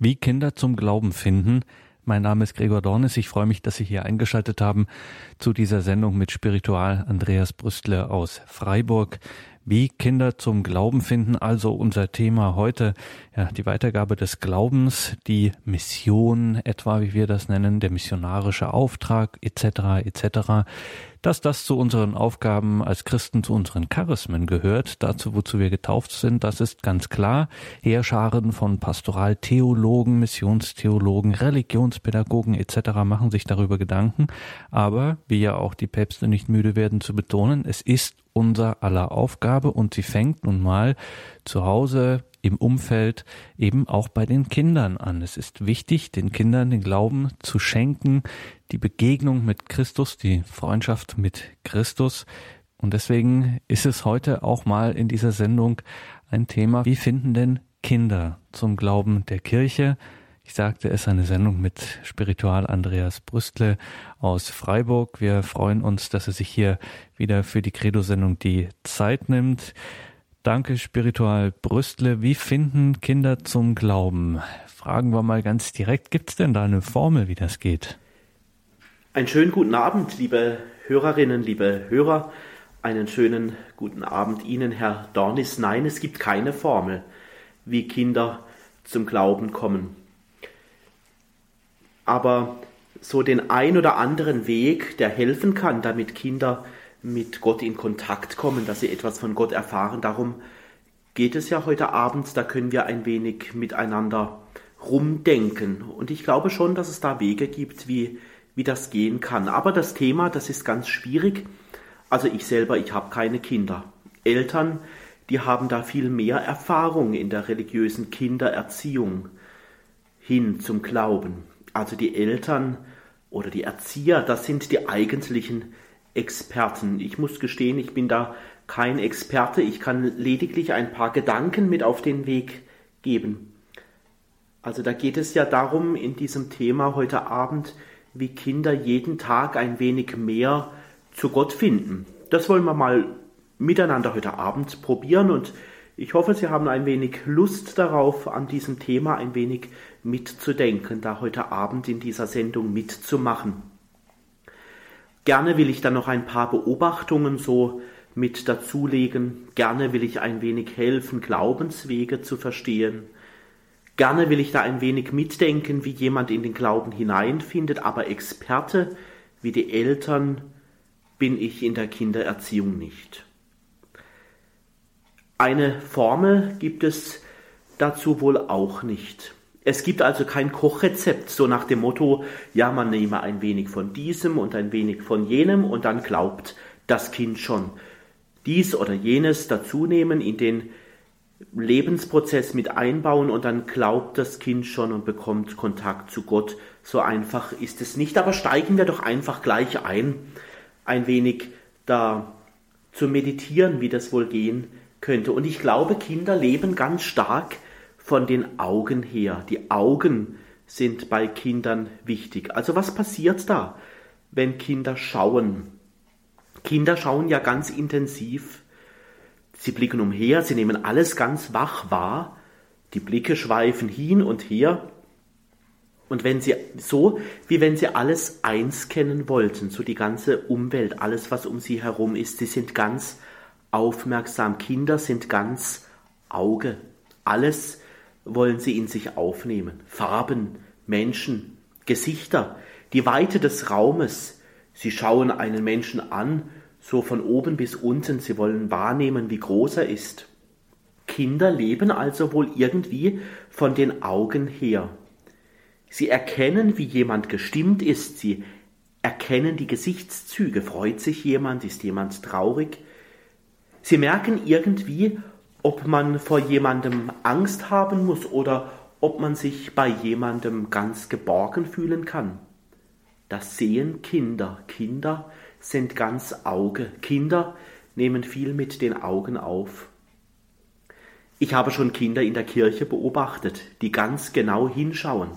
Wie Kinder zum Glauben finden. Mein Name ist Gregor Dornis. Ich freue mich, dass Sie hier eingeschaltet haben zu dieser Sendung mit Spiritual Andreas Brüstle aus Freiburg. Wie Kinder zum Glauben finden, also unser Thema heute, ja, die Weitergabe des Glaubens, die Mission etwa, wie wir das nennen, der missionarische Auftrag etc. etc. Dass das zu unseren Aufgaben als Christen, zu unseren Charismen gehört, dazu, wozu wir getauft sind, das ist ganz klar. Heerscharen von Pastoraltheologen, Missionstheologen, Religionspädagogen etc. machen sich darüber Gedanken. Aber, wie ja auch die Päpste nicht müde werden zu betonen, es ist unser aller Aufgabe und sie fängt nun mal zu Hause im Umfeld eben auch bei den Kindern an. Es ist wichtig, den Kindern den Glauben zu schenken, die Begegnung mit Christus, die Freundschaft mit Christus. Und deswegen ist es heute auch mal in dieser Sendung ein Thema, wie finden denn Kinder zum Glauben der Kirche? Ich sagte, es ist eine Sendung mit Spiritual Andreas Brüstle aus Freiburg. Wir freuen uns, dass er sich hier wieder für die Credo-Sendung die Zeit nimmt. Danke, Spiritual Brüstle. Wie finden Kinder zum Glauben? Fragen wir mal ganz direkt. Gibt es denn da eine Formel, wie das geht? Einen schönen guten Abend, liebe Hörerinnen, liebe Hörer. Einen schönen guten Abend Ihnen, Herr Dornis. Nein, es gibt keine Formel, wie Kinder zum Glauben kommen. Aber so den ein oder anderen Weg, der helfen kann, damit Kinder mit Gott in Kontakt kommen, dass sie etwas von Gott erfahren. Darum geht es ja heute Abend, da können wir ein wenig miteinander rumdenken. Und ich glaube schon, dass es da Wege gibt, wie, wie das gehen kann. Aber das Thema, das ist ganz schwierig. Also ich selber, ich habe keine Kinder. Eltern, die haben da viel mehr Erfahrung in der religiösen Kindererziehung hin zum Glauben. Also die Eltern oder die Erzieher, das sind die eigentlichen Experten. Ich muss gestehen, ich bin da kein Experte. Ich kann lediglich ein paar Gedanken mit auf den Weg geben. Also da geht es ja darum, in diesem Thema heute Abend, wie Kinder jeden Tag ein wenig mehr zu Gott finden. Das wollen wir mal miteinander heute Abend probieren und ich hoffe, Sie haben ein wenig Lust darauf, an diesem Thema ein wenig mitzudenken, da heute Abend in dieser Sendung mitzumachen. Gerne will ich dann noch ein paar Beobachtungen so mit dazulegen. Gerne will ich ein wenig helfen, Glaubenswege zu verstehen. Gerne will ich da ein wenig mitdenken, wie jemand in den Glauben hineinfindet, aber Experte wie die Eltern bin ich in der Kindererziehung nicht. Eine Formel gibt es dazu wohl auch nicht. Es gibt also kein Kochrezept, so nach dem Motto, ja, man nehme ein wenig von diesem und ein wenig von jenem und dann glaubt das Kind schon. Dies oder jenes dazunehmen, in den Lebensprozess mit einbauen und dann glaubt das Kind schon und bekommt Kontakt zu Gott. So einfach ist es nicht. Aber steigen wir doch einfach gleich ein, ein wenig da zu meditieren, wie das wohl gehen könnte. Und ich glaube, Kinder leben ganz stark von den Augen her. Die Augen sind bei Kindern wichtig. Also was passiert da, wenn Kinder schauen? Kinder schauen ja ganz intensiv. Sie blicken umher, sie nehmen alles ganz wach wahr. Die Blicke schweifen hin und her. Und wenn sie so, wie wenn sie alles eins kennen wollten, so die ganze Umwelt, alles, was um sie herum ist, sie sind ganz aufmerksam. Kinder sind ganz Auge. Alles wollen sie in sich aufnehmen. Farben, Menschen, Gesichter, die Weite des Raumes. Sie schauen einen Menschen an, so von oben bis unten. Sie wollen wahrnehmen, wie groß er ist. Kinder leben also wohl irgendwie von den Augen her. Sie erkennen, wie jemand gestimmt ist. Sie erkennen die Gesichtszüge. Freut sich jemand? Ist jemand traurig? Sie merken irgendwie, ob man vor jemandem Angst haben muss oder ob man sich bei jemandem ganz geborgen fühlen kann. Das sehen Kinder. Kinder sind ganz Auge. Kinder nehmen viel mit den Augen auf. Ich habe schon Kinder in der Kirche beobachtet, die ganz genau hinschauen,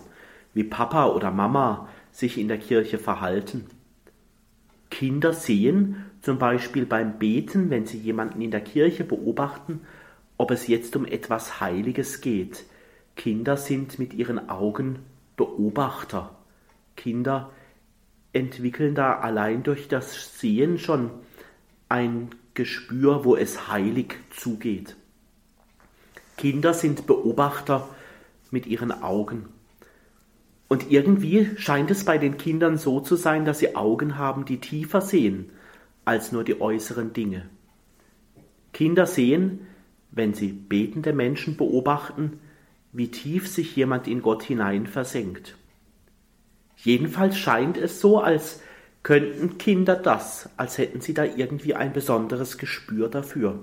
wie Papa oder Mama sich in der Kirche verhalten. Kinder sehen zum Beispiel beim Beten, wenn sie jemanden in der Kirche beobachten, ob es jetzt um etwas Heiliges geht. Kinder sind mit ihren Augen Beobachter. Kinder entwickeln da allein durch das Sehen schon ein Gespür, wo es heilig zugeht. Kinder sind Beobachter mit ihren Augen. Und irgendwie scheint es bei den Kindern so zu sein, dass sie Augen haben, die tiefer sehen als nur die äußeren Dinge. Kinder sehen, wenn sie betende Menschen beobachten, wie tief sich jemand in Gott hinein versenkt. Jedenfalls scheint es so, als könnten Kinder das, als hätten sie da irgendwie ein besonderes Gespür dafür.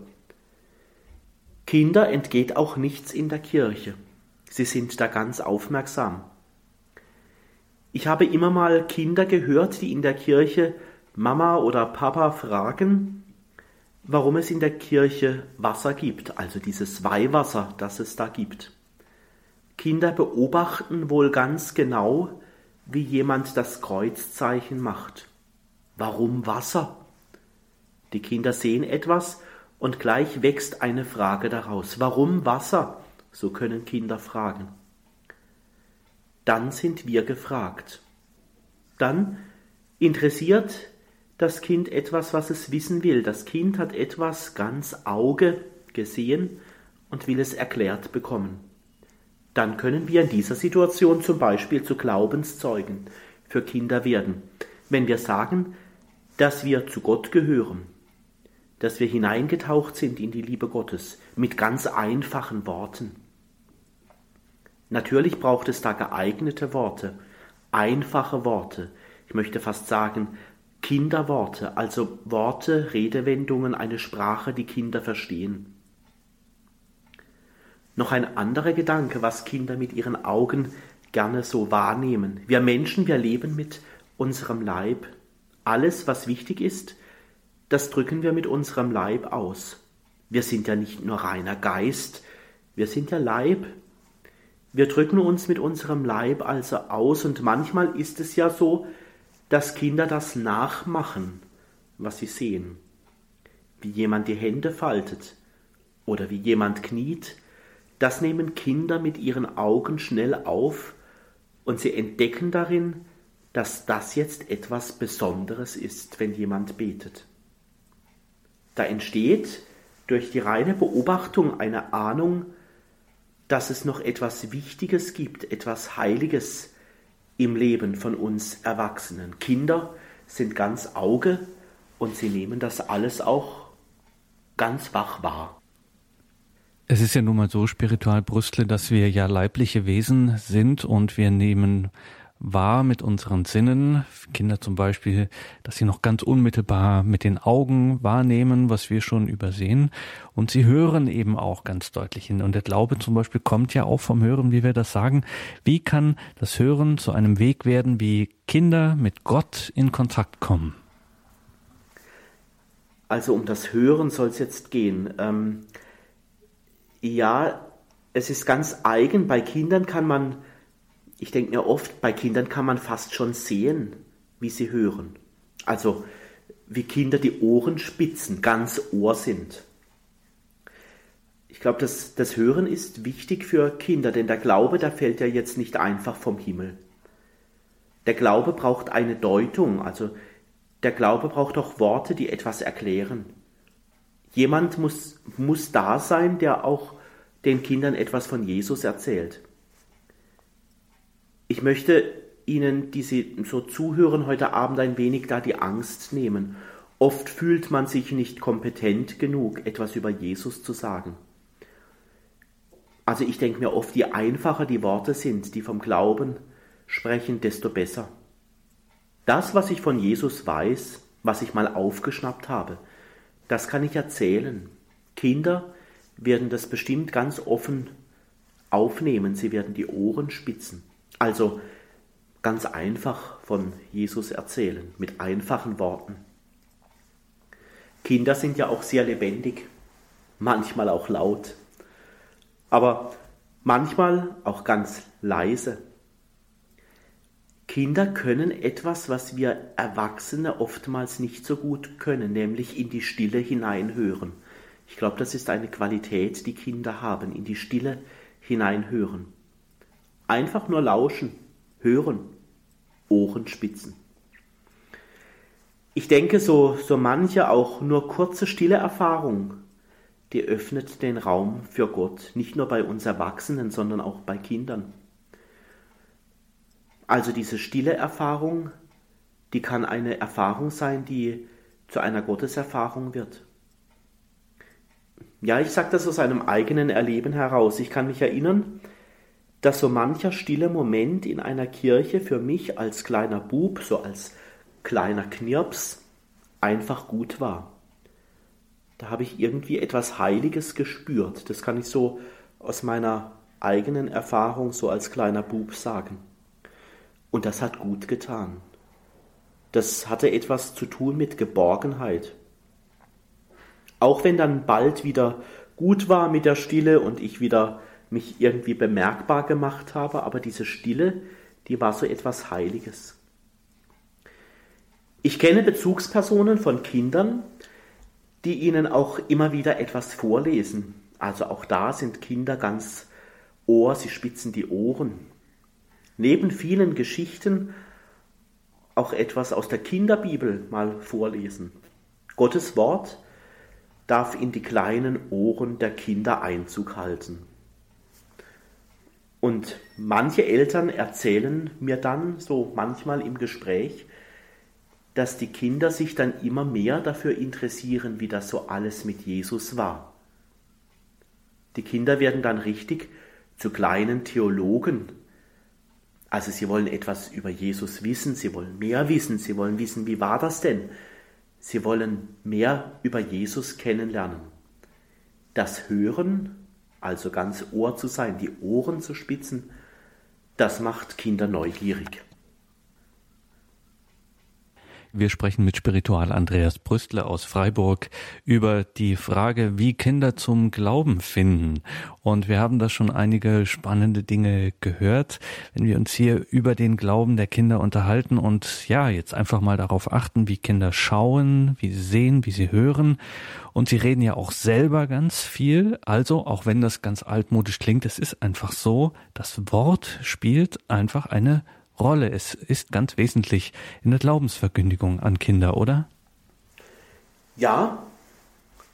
Kinder entgeht auch nichts in der Kirche. Sie sind da ganz aufmerksam. Ich habe immer mal Kinder gehört, die in der Kirche Mama oder Papa fragen, warum es in der Kirche Wasser gibt, also dieses Weihwasser, das es da gibt. Kinder beobachten wohl ganz genau, wie jemand das Kreuzzeichen macht. Warum Wasser? Die Kinder sehen etwas und gleich wächst eine Frage daraus. Warum Wasser? So können Kinder fragen dann sind wir gefragt. Dann interessiert das Kind etwas, was es wissen will. Das Kind hat etwas ganz Auge gesehen und will es erklärt bekommen. Dann können wir in dieser Situation zum Beispiel zu Glaubenszeugen für Kinder werden, wenn wir sagen, dass wir zu Gott gehören, dass wir hineingetaucht sind in die Liebe Gottes mit ganz einfachen Worten. Natürlich braucht es da geeignete Worte, einfache Worte, ich möchte fast sagen Kinderworte, also Worte, Redewendungen, eine Sprache, die Kinder verstehen. Noch ein anderer Gedanke, was Kinder mit ihren Augen gerne so wahrnehmen. Wir Menschen, wir leben mit unserem Leib. Alles, was wichtig ist, das drücken wir mit unserem Leib aus. Wir sind ja nicht nur reiner Geist, wir sind ja Leib, wir drücken uns mit unserem Leib also aus und manchmal ist es ja so, dass Kinder das nachmachen, was sie sehen. Wie jemand die Hände faltet oder wie jemand kniet, das nehmen Kinder mit ihren Augen schnell auf und sie entdecken darin, dass das jetzt etwas Besonderes ist, wenn jemand betet. Da entsteht durch die reine Beobachtung eine Ahnung, dass es noch etwas Wichtiges gibt, etwas Heiliges im Leben von uns Erwachsenen. Kinder sind ganz Auge und sie nehmen das alles auch ganz wach wahr. Es ist ja nun mal so, spiritual Brüstle, dass wir ja leibliche Wesen sind und wir nehmen wahr mit unseren Sinnen. Kinder zum Beispiel, dass sie noch ganz unmittelbar mit den Augen wahrnehmen, was wir schon übersehen. Und sie hören eben auch ganz deutlich hin. Und der Glaube zum Beispiel kommt ja auch vom Hören, wie wir das sagen. Wie kann das Hören zu einem Weg werden, wie Kinder mit Gott in Kontakt kommen? Also um das Hören soll es jetzt gehen. Ähm, ja, es ist ganz eigen. Bei Kindern kann man ich denke mir oft, bei Kindern kann man fast schon sehen, wie sie hören. Also wie Kinder die Ohren spitzen, ganz Ohr sind. Ich glaube, das, das Hören ist wichtig für Kinder, denn der Glaube, der fällt ja jetzt nicht einfach vom Himmel. Der Glaube braucht eine Deutung, also der Glaube braucht auch Worte, die etwas erklären. Jemand muss, muss da sein, der auch den Kindern etwas von Jesus erzählt. Ich möchte Ihnen, die Sie so zuhören, heute Abend ein wenig da die Angst nehmen. Oft fühlt man sich nicht kompetent genug, etwas über Jesus zu sagen. Also ich denke mir oft, je einfacher die Worte sind, die vom Glauben sprechen, desto besser. Das, was ich von Jesus weiß, was ich mal aufgeschnappt habe, das kann ich erzählen. Kinder werden das bestimmt ganz offen aufnehmen, sie werden die Ohren spitzen. Also ganz einfach von Jesus erzählen, mit einfachen Worten. Kinder sind ja auch sehr lebendig, manchmal auch laut, aber manchmal auch ganz leise. Kinder können etwas, was wir Erwachsene oftmals nicht so gut können, nämlich in die Stille hineinhören. Ich glaube, das ist eine Qualität, die Kinder haben, in die Stille hineinhören. Einfach nur lauschen, hören, Ohren spitzen. Ich denke, so, so manche auch nur kurze stille Erfahrung, die öffnet den Raum für Gott, nicht nur bei uns Erwachsenen, sondern auch bei Kindern. Also diese stille Erfahrung, die kann eine Erfahrung sein, die zu einer Gotteserfahrung wird. Ja, ich sage das aus einem eigenen Erleben heraus. Ich kann mich erinnern, dass so mancher stille Moment in einer Kirche für mich als kleiner Bub, so als kleiner Knirps, einfach gut war. Da habe ich irgendwie etwas Heiliges gespürt. Das kann ich so aus meiner eigenen Erfahrung so als kleiner Bub sagen. Und das hat gut getan. Das hatte etwas zu tun mit Geborgenheit. Auch wenn dann bald wieder gut war mit der Stille und ich wieder mich irgendwie bemerkbar gemacht habe, aber diese Stille, die war so etwas Heiliges. Ich kenne Bezugspersonen von Kindern, die ihnen auch immer wieder etwas vorlesen. Also auch da sind Kinder ganz Ohr, sie spitzen die Ohren. Neben vielen Geschichten auch etwas aus der Kinderbibel mal vorlesen. Gottes Wort darf in die kleinen Ohren der Kinder Einzug halten. Und manche Eltern erzählen mir dann so manchmal im Gespräch, dass die Kinder sich dann immer mehr dafür interessieren, wie das so alles mit Jesus war. Die Kinder werden dann richtig zu kleinen Theologen also sie wollen etwas über Jesus wissen, sie wollen mehr wissen, sie wollen wissen, wie war das denn? Sie wollen mehr über Jesus kennenlernen. Das Hören, also ganz Ohr zu sein, die Ohren zu spitzen, das macht Kinder neugierig. Wir sprechen mit Spiritual Andreas Brüstle aus Freiburg über die Frage, wie Kinder zum Glauben finden. Und wir haben da schon einige spannende Dinge gehört, wenn wir uns hier über den Glauben der Kinder unterhalten und ja, jetzt einfach mal darauf achten, wie Kinder schauen, wie sie sehen, wie sie hören. Und sie reden ja auch selber ganz viel. Also, auch wenn das ganz altmodisch klingt, es ist einfach so, das Wort spielt einfach eine Rolle. Es ist ganz wesentlich in der Glaubensverkündigung an Kinder, oder? Ja,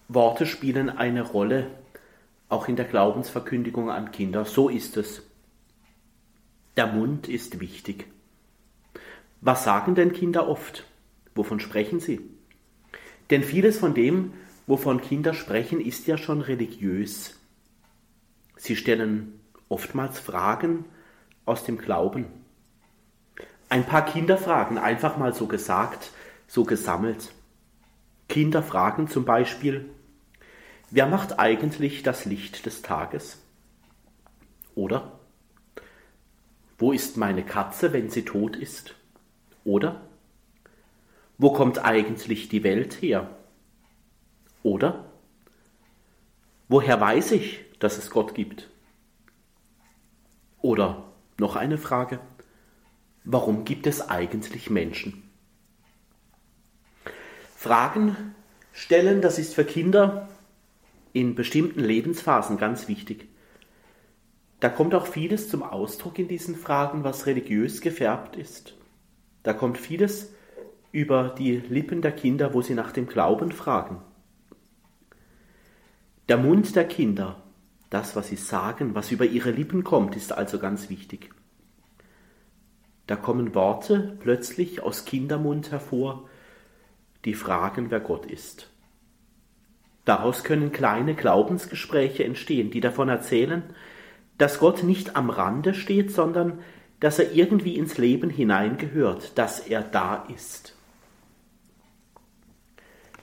Worte spielen eine Rolle, auch in der Glaubensverkündigung an Kinder. So ist es. Der Mund ist wichtig. Was sagen denn Kinder oft? Wovon sprechen sie? Denn vieles von dem, wovon Kinder sprechen, ist ja schon religiös. Sie stellen oftmals Fragen aus dem Glauben ein paar Kinderfragen, einfach mal so gesagt, so gesammelt. Kinderfragen zum Beispiel, wer macht eigentlich das Licht des Tages? Oder? Wo ist meine Katze, wenn sie tot ist? Oder? Wo kommt eigentlich die Welt her? Oder? Woher weiß ich, dass es Gott gibt? Oder noch eine Frage warum gibt es eigentlich Menschen? Fragen stellen, das ist für Kinder in bestimmten Lebensphasen ganz wichtig. Da kommt auch vieles zum Ausdruck in diesen Fragen, was religiös gefärbt ist. Da kommt vieles über die Lippen der Kinder, wo sie nach dem Glauben fragen. Der Mund der Kinder, das, was sie sagen, was über ihre Lippen kommt, ist also ganz wichtig. Da kommen Worte plötzlich aus Kindermund hervor, die fragen, wer Gott ist. Daraus können kleine Glaubensgespräche entstehen, die davon erzählen, dass Gott nicht am Rande steht, sondern dass er irgendwie ins Leben hineingehört, dass er da ist.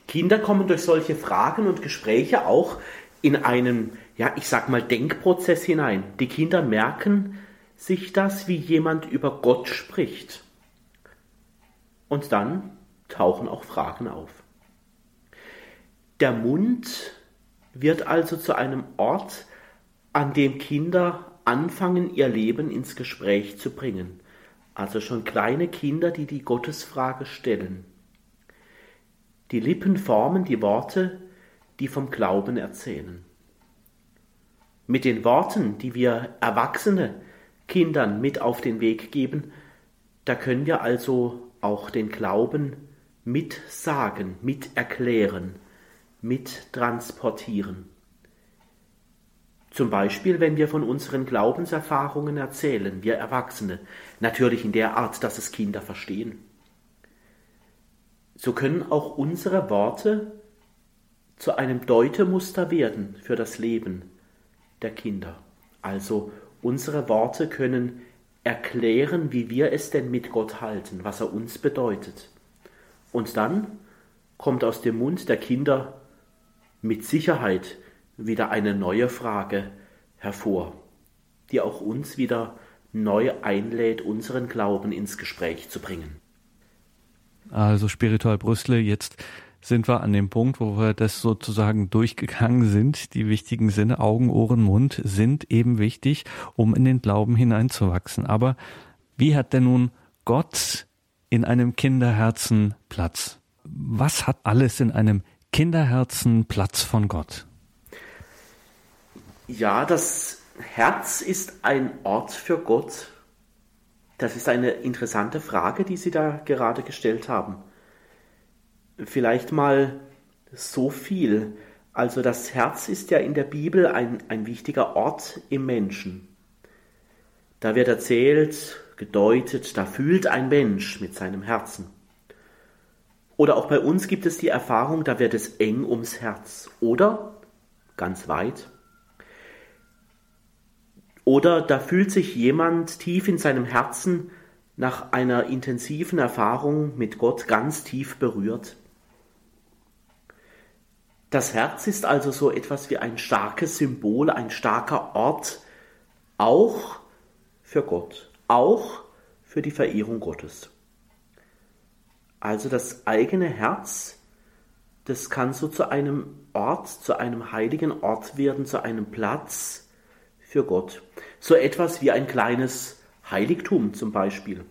Kinder kommen durch solche Fragen und Gespräche auch in einen, ja, ich sag mal, Denkprozess hinein. Die Kinder merken, sich das, wie jemand über Gott spricht. Und dann tauchen auch Fragen auf. Der Mund wird also zu einem Ort, an dem Kinder anfangen, ihr Leben ins Gespräch zu bringen. Also schon kleine Kinder, die die Gottesfrage stellen. Die Lippen formen die Worte, die vom Glauben erzählen. Mit den Worten, die wir Erwachsene Kindern mit auf den Weg geben, da können wir also auch den Glauben mit sagen, mit erklären, mit transportieren. Zum Beispiel, wenn wir von unseren Glaubenserfahrungen erzählen, wir Erwachsene, natürlich in der Art, dass es Kinder verstehen. So können auch unsere Worte zu einem Deutemuster werden für das Leben der Kinder. Also unsere Worte können erklären, wie wir es denn mit Gott halten, was er uns bedeutet. Und dann kommt aus dem Mund der Kinder mit Sicherheit wieder eine neue Frage hervor, die auch uns wieder neu einlädt, unseren Glauben ins Gespräch zu bringen. Also Spiritual Brüssel, jetzt sind wir an dem Punkt, wo wir das sozusagen durchgegangen sind. Die wichtigen Sinne, Augen, Ohren, Mund sind eben wichtig, um in den Glauben hineinzuwachsen. Aber wie hat denn nun Gott in einem Kinderherzen Platz? Was hat alles in einem Kinderherzen Platz von Gott? Ja, das Herz ist ein Ort für Gott. Das ist eine interessante Frage, die Sie da gerade gestellt haben. Vielleicht mal so viel. Also das Herz ist ja in der Bibel ein, ein wichtiger Ort im Menschen. Da wird erzählt, gedeutet, da fühlt ein Mensch mit seinem Herzen. Oder auch bei uns gibt es die Erfahrung, da wird es eng ums Herz. Oder ganz weit. Oder da fühlt sich jemand tief in seinem Herzen nach einer intensiven Erfahrung mit Gott ganz tief berührt. Das Herz ist also so etwas wie ein starkes Symbol, ein starker Ort, auch für Gott, auch für die Verehrung Gottes. Also das eigene Herz, das kann so zu einem Ort, zu einem heiligen Ort werden, zu einem Platz für Gott. So etwas wie ein kleines Heiligtum zum Beispiel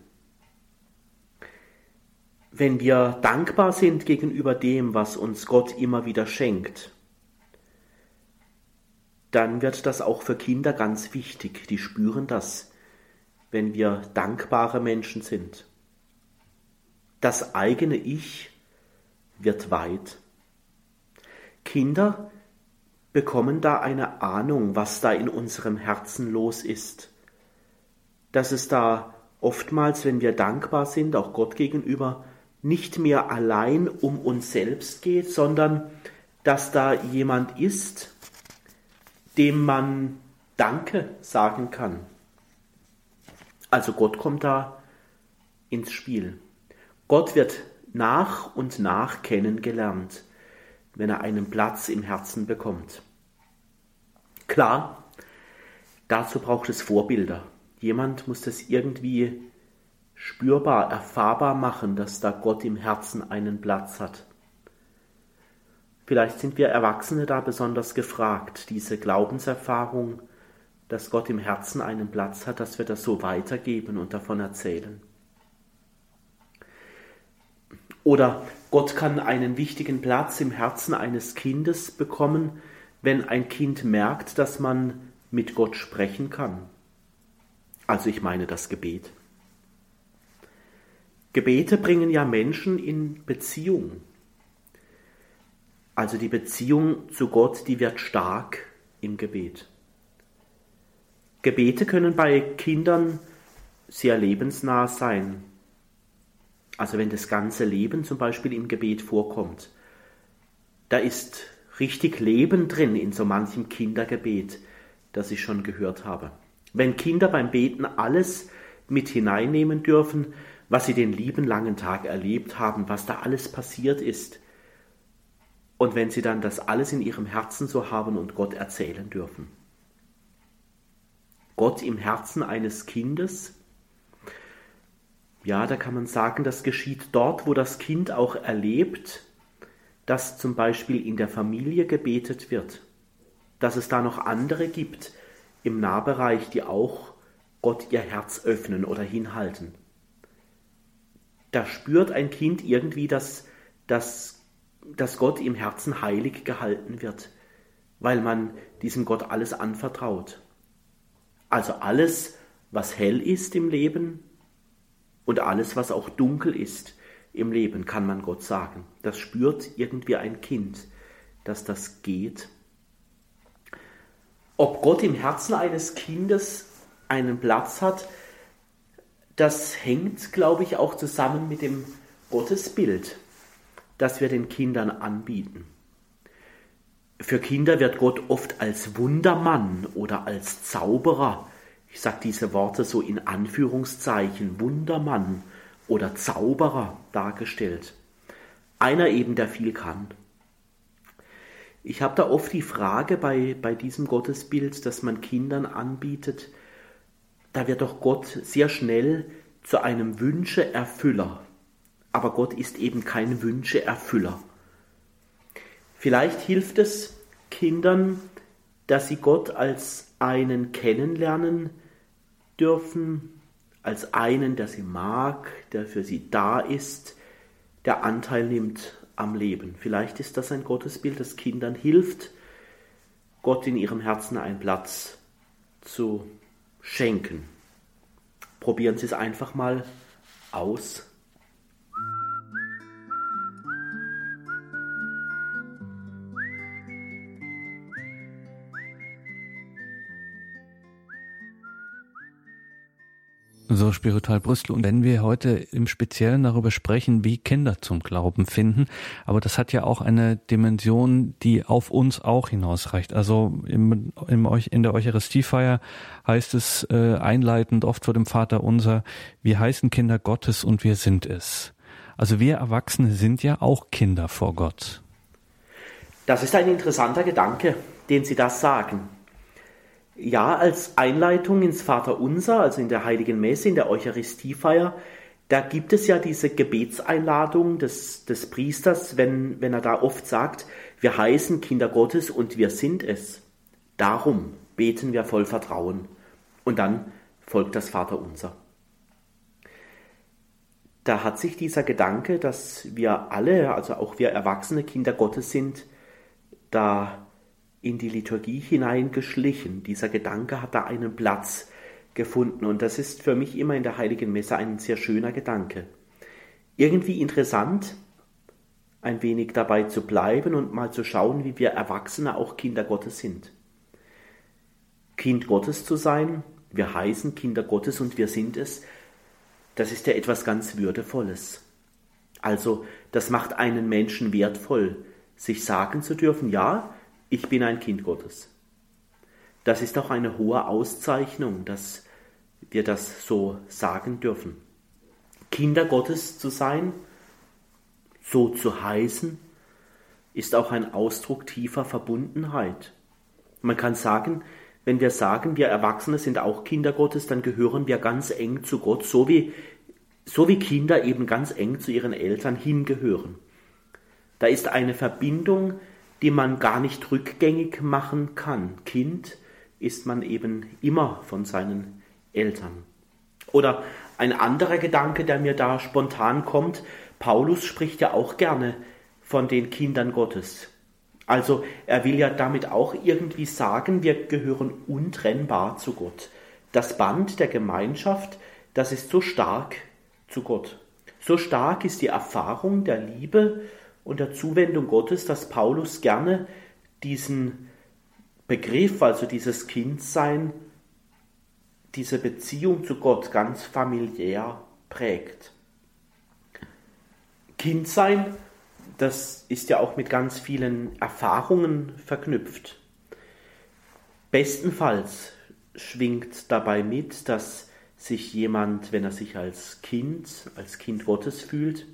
wenn wir dankbar sind gegenüber dem, was uns Gott immer wieder schenkt, dann wird das auch für Kinder ganz wichtig. Die spüren das, wenn wir dankbare Menschen sind. Das eigene Ich wird weit. Kinder bekommen da eine Ahnung, was da in unserem Herzen los ist. Dass es da oftmals, wenn wir dankbar sind, auch Gott gegenüber, nicht mehr allein um uns selbst geht, sondern dass da jemand ist, dem man Danke sagen kann. Also Gott kommt da ins Spiel. Gott wird nach und nach kennengelernt, wenn er einen Platz im Herzen bekommt. Klar, dazu braucht es Vorbilder. Jemand muss das irgendwie spürbar, erfahrbar machen, dass da Gott im Herzen einen Platz hat. Vielleicht sind wir Erwachsene da besonders gefragt, diese Glaubenserfahrung, dass Gott im Herzen einen Platz hat, dass wir das so weitergeben und davon erzählen. Oder Gott kann einen wichtigen Platz im Herzen eines Kindes bekommen, wenn ein Kind merkt, dass man mit Gott sprechen kann. Also ich meine das Gebet. Gebete bringen ja Menschen in Beziehung. Also die Beziehung zu Gott, die wird stark im Gebet. Gebete können bei Kindern sehr lebensnah sein. Also wenn das ganze Leben zum Beispiel im Gebet vorkommt, da ist richtig Leben drin in so manchem Kindergebet, das ich schon gehört habe. Wenn Kinder beim Beten alles mit hineinnehmen dürfen, was sie den lieben langen Tag erlebt haben, was da alles passiert ist. Und wenn sie dann das alles in ihrem Herzen so haben und Gott erzählen dürfen. Gott im Herzen eines Kindes, ja, da kann man sagen, das geschieht dort, wo das Kind auch erlebt, dass zum Beispiel in der Familie gebetet wird, dass es da noch andere gibt im Nahbereich, die auch Gott ihr Herz öffnen oder hinhalten da spürt ein Kind irgendwie, dass, dass, dass Gott im Herzen heilig gehalten wird, weil man diesem Gott alles anvertraut. Also alles was hell ist im Leben und alles, was auch dunkel ist im Leben, kann man Gott sagen. Das spürt irgendwie ein Kind, dass das geht. Ob Gott im Herzen eines Kindes einen Platz hat, das hängt, glaube ich, auch zusammen mit dem Gottesbild, das wir den Kindern anbieten. Für Kinder wird Gott oft als Wundermann oder als Zauberer, ich sage diese Worte so in Anführungszeichen, Wundermann oder Zauberer dargestellt. Einer eben, der viel kann. Ich habe da oft die Frage bei, bei diesem Gottesbild, das man Kindern anbietet, da wird doch Gott sehr schnell zu einem Wünscheerfüller. Aber Gott ist eben kein Wünscheerfüller. Vielleicht hilft es Kindern, dass sie Gott als einen kennenlernen dürfen, als einen, der sie mag, der für sie da ist, der Anteil nimmt am Leben. Vielleicht ist das ein Gottesbild, das Kindern hilft, Gott in ihrem Herzen einen Platz zu schenken. Probieren Sie es einfach mal aus. So Spiritual Brüssel. Und wenn wir heute im Speziellen darüber sprechen, wie Kinder zum Glauben finden, aber das hat ja auch eine Dimension, die auf uns auch hinausreicht. Also im, im, in der Eucharistiefeier heißt es äh, einleitend oft vor dem Vater unser, wir heißen Kinder Gottes und wir sind es. Also wir Erwachsene sind ja auch Kinder vor Gott. Das ist ein interessanter Gedanke, den Sie das sagen. Ja, als Einleitung ins Vaterunser, also in der Heiligen Messe, in der Eucharistiefeier, da gibt es ja diese Gebetseinladung des, des Priesters, wenn, wenn er da oft sagt, wir heißen Kinder Gottes und wir sind es. Darum beten wir voll Vertrauen. Und dann folgt das Vaterunser. Da hat sich dieser Gedanke, dass wir alle, also auch wir erwachsene Kinder Gottes sind, da in die Liturgie hineingeschlichen. Dieser Gedanke hat da einen Platz gefunden und das ist für mich immer in der heiligen Messe ein sehr schöner Gedanke. Irgendwie interessant, ein wenig dabei zu bleiben und mal zu schauen, wie wir Erwachsene auch Kinder Gottes sind. Kind Gottes zu sein, wir heißen Kinder Gottes und wir sind es, das ist ja etwas ganz Würdevolles. Also, das macht einen Menschen wertvoll, sich sagen zu dürfen, ja, ich bin ein Kind Gottes. Das ist auch eine hohe Auszeichnung, dass wir das so sagen dürfen. Kinder Gottes zu sein, so zu heißen, ist auch ein Ausdruck tiefer Verbundenheit. Man kann sagen, wenn wir sagen, wir Erwachsene sind auch Kinder Gottes, dann gehören wir ganz eng zu Gott, so wie, so wie Kinder eben ganz eng zu ihren Eltern hingehören. Da ist eine Verbindung, die man gar nicht rückgängig machen kann. Kind ist man eben immer von seinen Eltern. Oder ein anderer Gedanke, der mir da spontan kommt, Paulus spricht ja auch gerne von den Kindern Gottes. Also er will ja damit auch irgendwie sagen, wir gehören untrennbar zu Gott. Das Band der Gemeinschaft, das ist so stark zu Gott. So stark ist die Erfahrung der Liebe und der Zuwendung Gottes, dass Paulus gerne diesen Begriff, also dieses Kindsein, diese Beziehung zu Gott ganz familiär prägt. Kindsein, das ist ja auch mit ganz vielen Erfahrungen verknüpft. Bestenfalls schwingt dabei mit, dass sich jemand, wenn er sich als Kind, als Kind Gottes fühlt,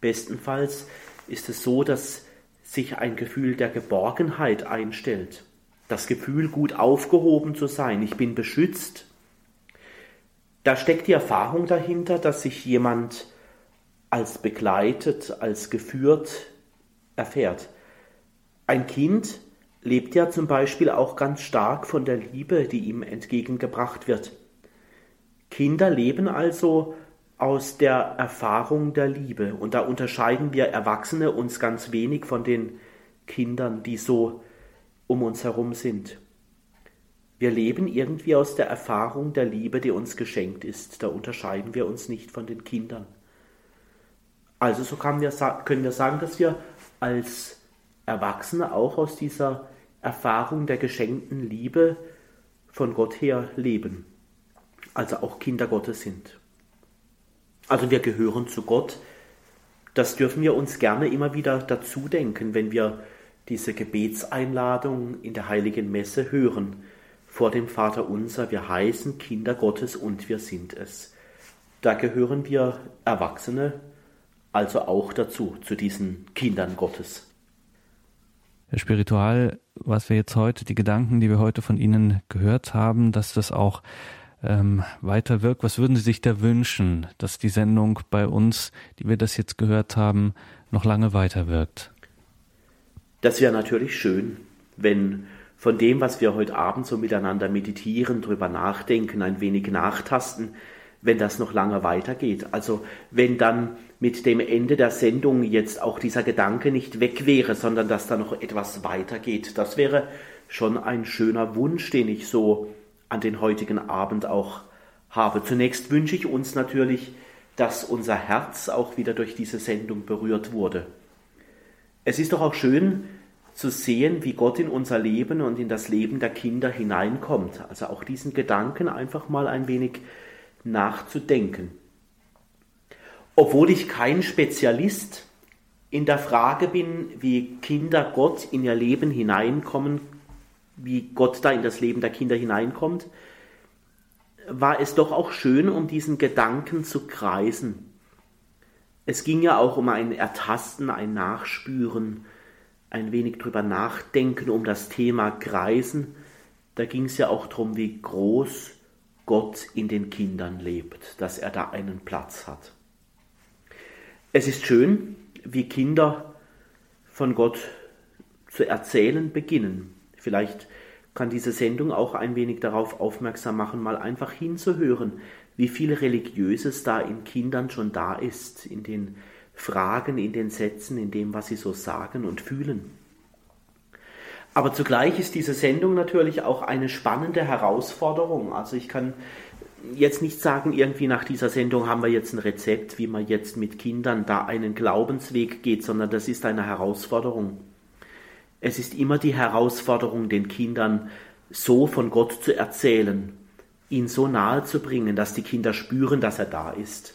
bestenfalls ist es so, dass sich ein Gefühl der Geborgenheit einstellt. Das Gefühl, gut aufgehoben zu sein. Ich bin beschützt. Da steckt die Erfahrung dahinter, dass sich jemand als begleitet, als geführt erfährt. Ein Kind lebt ja zum Beispiel auch ganz stark von der Liebe, die ihm entgegengebracht wird. Kinder leben also aus der Erfahrung der Liebe. Und da unterscheiden wir Erwachsene uns ganz wenig von den Kindern, die so um uns herum sind. Wir leben irgendwie aus der Erfahrung der Liebe, die uns geschenkt ist. Da unterscheiden wir uns nicht von den Kindern. Also so wir, können wir sagen, dass wir als Erwachsene auch aus dieser Erfahrung der geschenkten Liebe von Gott her leben. Also auch Kinder Gottes sind. Also wir gehören zu Gott. Das dürfen wir uns gerne immer wieder dazu denken, wenn wir diese Gebetseinladung in der heiligen Messe hören vor dem Vater unser, wir heißen Kinder Gottes und wir sind es. Da gehören wir Erwachsene also auch dazu, zu diesen Kindern Gottes. Herr Spiritual, was wir jetzt heute, die Gedanken, die wir heute von Ihnen gehört haben, dass das auch ähm, weiter wirkt. Was würden Sie sich da wünschen, dass die Sendung bei uns, die wir das jetzt gehört haben, noch lange weiter wirkt? Das wäre natürlich schön, wenn von dem, was wir heute Abend so miteinander meditieren, drüber nachdenken, ein wenig nachtasten, wenn das noch lange weitergeht. Also wenn dann mit dem Ende der Sendung jetzt auch dieser Gedanke nicht weg wäre, sondern dass da noch etwas weitergeht. Das wäre schon ein schöner Wunsch, den ich so an den heutigen Abend auch habe. Zunächst wünsche ich uns natürlich, dass unser Herz auch wieder durch diese Sendung berührt wurde. Es ist doch auch schön, zu sehen, wie Gott in unser Leben und in das Leben der Kinder hineinkommt. Also auch diesen Gedanken einfach mal ein wenig nachzudenken. Obwohl ich kein Spezialist in der Frage bin, wie Kinder Gott in ihr Leben hineinkommen, wie Gott da in das Leben der Kinder hineinkommt, war es doch auch schön, um diesen Gedanken zu kreisen. Es ging ja auch um ein Ertasten, ein Nachspüren, ein wenig drüber nachdenken um das Thema Kreisen. Da ging es ja auch darum, wie groß Gott in den Kindern lebt, dass er da einen Platz hat. Es ist schön, wie Kinder von Gott zu erzählen beginnen. Vielleicht kann diese Sendung auch ein wenig darauf aufmerksam machen, mal einfach hinzuhören, wie viel Religiöses da in Kindern schon da ist, in den Fragen in den Sätzen, in dem, was sie so sagen und fühlen. Aber zugleich ist diese Sendung natürlich auch eine spannende Herausforderung. Also ich kann jetzt nicht sagen, irgendwie nach dieser Sendung haben wir jetzt ein Rezept, wie man jetzt mit Kindern da einen Glaubensweg geht, sondern das ist eine Herausforderung. Es ist immer die Herausforderung, den Kindern so von Gott zu erzählen, ihn so nahe zu bringen, dass die Kinder spüren, dass er da ist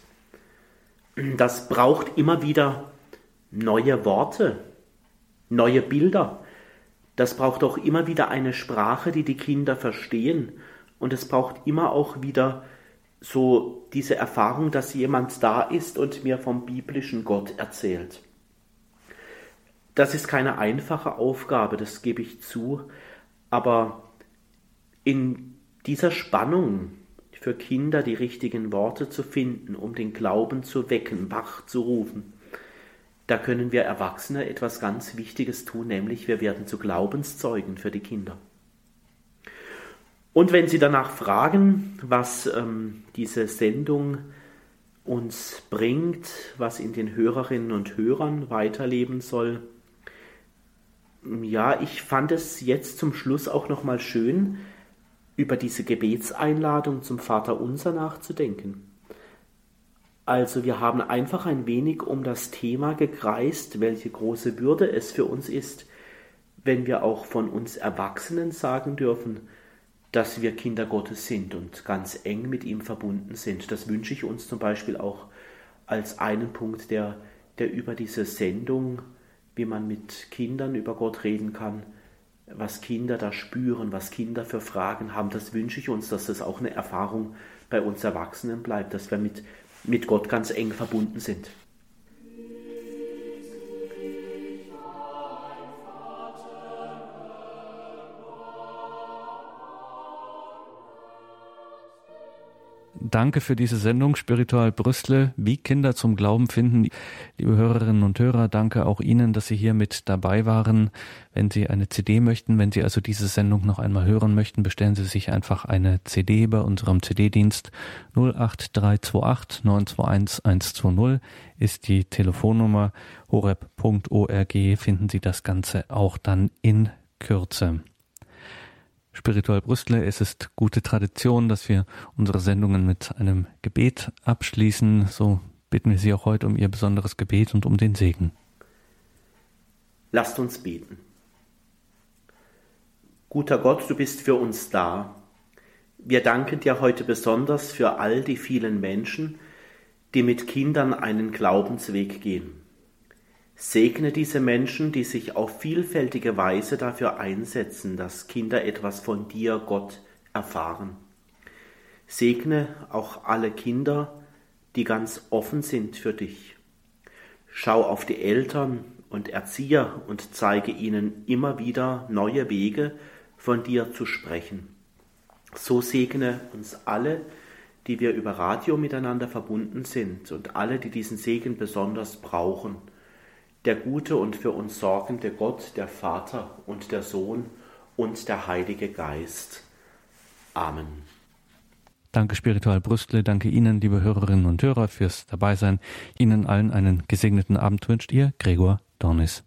das braucht immer wieder neue Worte, neue Bilder. Das braucht auch immer wieder eine Sprache, die die Kinder verstehen. Und es braucht immer auch wieder so diese Erfahrung, dass jemand da ist und mir vom biblischen Gott erzählt. Das ist keine einfache Aufgabe, das gebe ich zu, aber in dieser Spannung, für Kinder die richtigen Worte zu finden, um den Glauben zu wecken, wach zu rufen. Da können wir Erwachsene etwas ganz Wichtiges tun, nämlich wir werden zu Glaubenszeugen für die Kinder. Und wenn Sie danach fragen, was ähm, diese Sendung uns bringt, was in den Hörerinnen und Hörern weiterleben soll, ja, ich fand es jetzt zum Schluss auch nochmal schön, über diese Gebetseinladung zum Vater unser nachzudenken. Also wir haben einfach ein wenig um das Thema gekreist, welche große Würde es für uns ist, wenn wir auch von uns Erwachsenen sagen dürfen, dass wir Kinder Gottes sind und ganz eng mit ihm verbunden sind. Das wünsche ich uns zum Beispiel auch als einen Punkt, der, der über diese Sendung, wie man mit Kindern über Gott reden kann, was Kinder da spüren, was Kinder für Fragen haben, das wünsche ich uns, dass das auch eine Erfahrung bei uns Erwachsenen bleibt, dass wir mit, mit Gott ganz eng verbunden sind. Danke für diese Sendung Spiritual Brüstle, wie Kinder zum Glauben finden. Liebe Hörerinnen und Hörer, danke auch Ihnen, dass Sie hier mit dabei waren. Wenn Sie eine CD möchten, wenn Sie also diese Sendung noch einmal hören möchten, bestellen Sie sich einfach eine CD bei unserem CD-Dienst 08328 921 120 ist die Telefonnummer horeb.org finden Sie das Ganze auch dann in Kürze. Spiritual Brüstle, es ist gute Tradition, dass wir unsere Sendungen mit einem Gebet abschließen. So bitten wir Sie auch heute um Ihr besonderes Gebet und um den Segen. Lasst uns beten. Guter Gott, du bist für uns da. Wir danken dir heute besonders für all die vielen Menschen, die mit Kindern einen Glaubensweg gehen. Segne diese Menschen, die sich auf vielfältige Weise dafür einsetzen, dass Kinder etwas von dir, Gott, erfahren. Segne auch alle Kinder, die ganz offen sind für dich. Schau auf die Eltern und Erzieher und zeige ihnen immer wieder neue Wege, von dir zu sprechen. So segne uns alle, die wir über Radio miteinander verbunden sind und alle, die diesen Segen besonders brauchen. Der gute und für uns sorgende Gott, der Vater und der Sohn und der Heilige Geist. Amen. Danke Spiritual Brüstle, danke Ihnen, liebe Hörerinnen und Hörer, fürs Dabeisein. Ihnen allen einen gesegneten Abend wünscht Ihr Gregor Dornis.